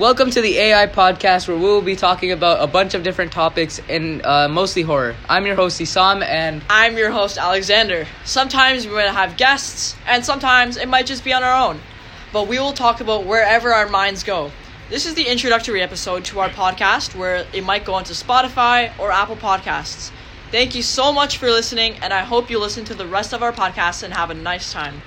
Welcome to the AI podcast where we will be talking about a bunch of different topics and uh, mostly horror. I'm your host Isam and I'm your host, Alexander. Sometimes we might have guests, and sometimes it might just be on our own. But we will talk about wherever our minds go. This is the introductory episode to our podcast where it might go onto Spotify or Apple Podcasts. Thank you so much for listening, and I hope you listen to the rest of our podcast and have a nice time.